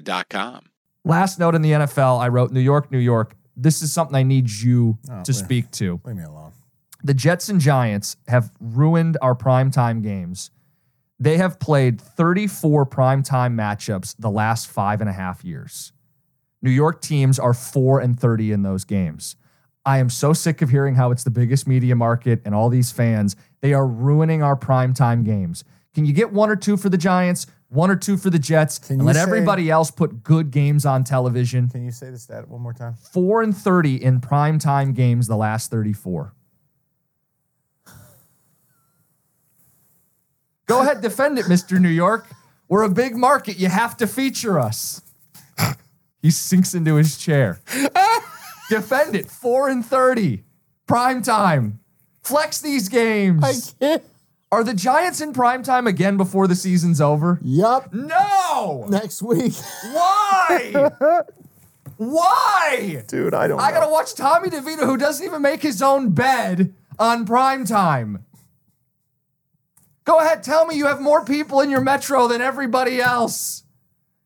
Serta.com. Last note in the NFL, I wrote New York, New York. This is something I need you Oh, to leave- speak to. Leave me alone. The Jets and Giants have ruined our primetime games. They have played 34 primetime matchups the last five and a half years. New York teams are 4 and 30 in those games. I am so sick of hearing how it's the biggest media market and all these fans. They are ruining our primetime games. Can you get one or two for the Giants, one or two for the Jets, Can and you let say- everybody else put good games on television? Can you say the stat one more time? 4 and 30 in primetime games the last 34. Go ahead, defend it, Mr. New York. We're a big market. You have to feature us. He sinks into his chair. defend it. 4 and 30. Prime time. Flex these games. Are the Giants in prime time again before the season's over? Yup. No! Next week. Why? Why? Dude, I don't I know. gotta watch Tommy DeVito, who doesn't even make his own bed, on prime time. Go ahead, tell me you have more people in your metro than everybody else.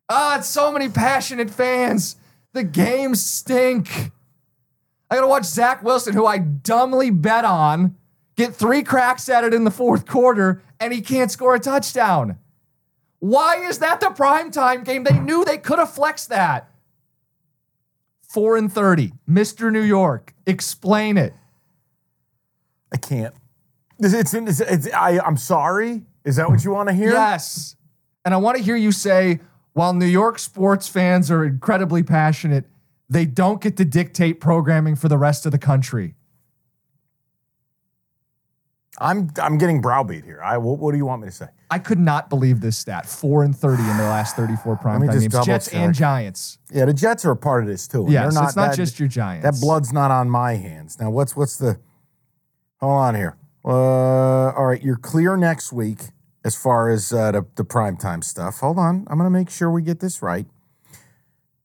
Ah, it's so many passionate fans. The games stink. I gotta watch Zach Wilson, who I dumbly bet on, get three cracks at it in the fourth quarter, and he can't score a touchdown. Why is that the primetime game? They knew they could have flexed that. 4 and 30. Mr. New York, explain it. I can't. It's, it's, it's, it's- I, I'm sorry. Is that what you want to hear? Yes. And I want to hear you say, while New York sports fans are incredibly passionate, they don't get to dictate programming for the rest of the country. I'm I'm getting browbeat here. I what, what do you want me to say? I could not believe this stat. 4 and 30 in their last 34 me primetime games. Jets check. and Giants. Yeah, the Jets are a part of this too. and Yes, they're it's not that- just your Giants. That blood's not on my hands. Now, what's what's the? Hold on here. Uh, all right, you're clear next week as far as uh, the the primetime stuff. Hold on, I'm gonna make sure we get this right.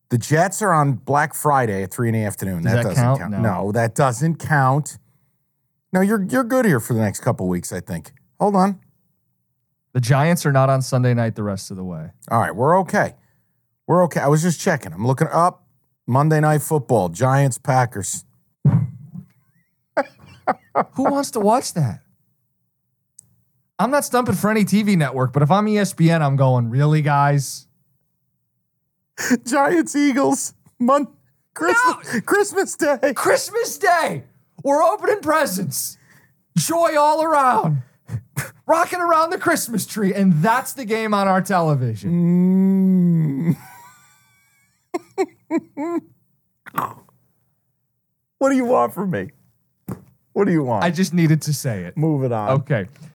The Jets are on Black Friday at three in the afternoon. Does that doesn't count? No. No. that doesn't count. No, you're you're good here for the next couple weeks. I think. Hold on. The Giants are not on Sunday night the rest of the way. All right, we're okay. We're okay. I was just checking. I'm looking up Monday Night Football, Giants Packers. Who wants to watch that? I'm not stumping for any TV network, but if I'm ESPN, I'm going, really, guys? Giants Eagles Mon- Christmas Christmas Day. Christmas Day. We're opening presents. Joy all around. Rocking around the Christmas tree. And that's the game on our television. Mm. what do you want from me? What do you want? I just needed to say it. Move it on. Okay.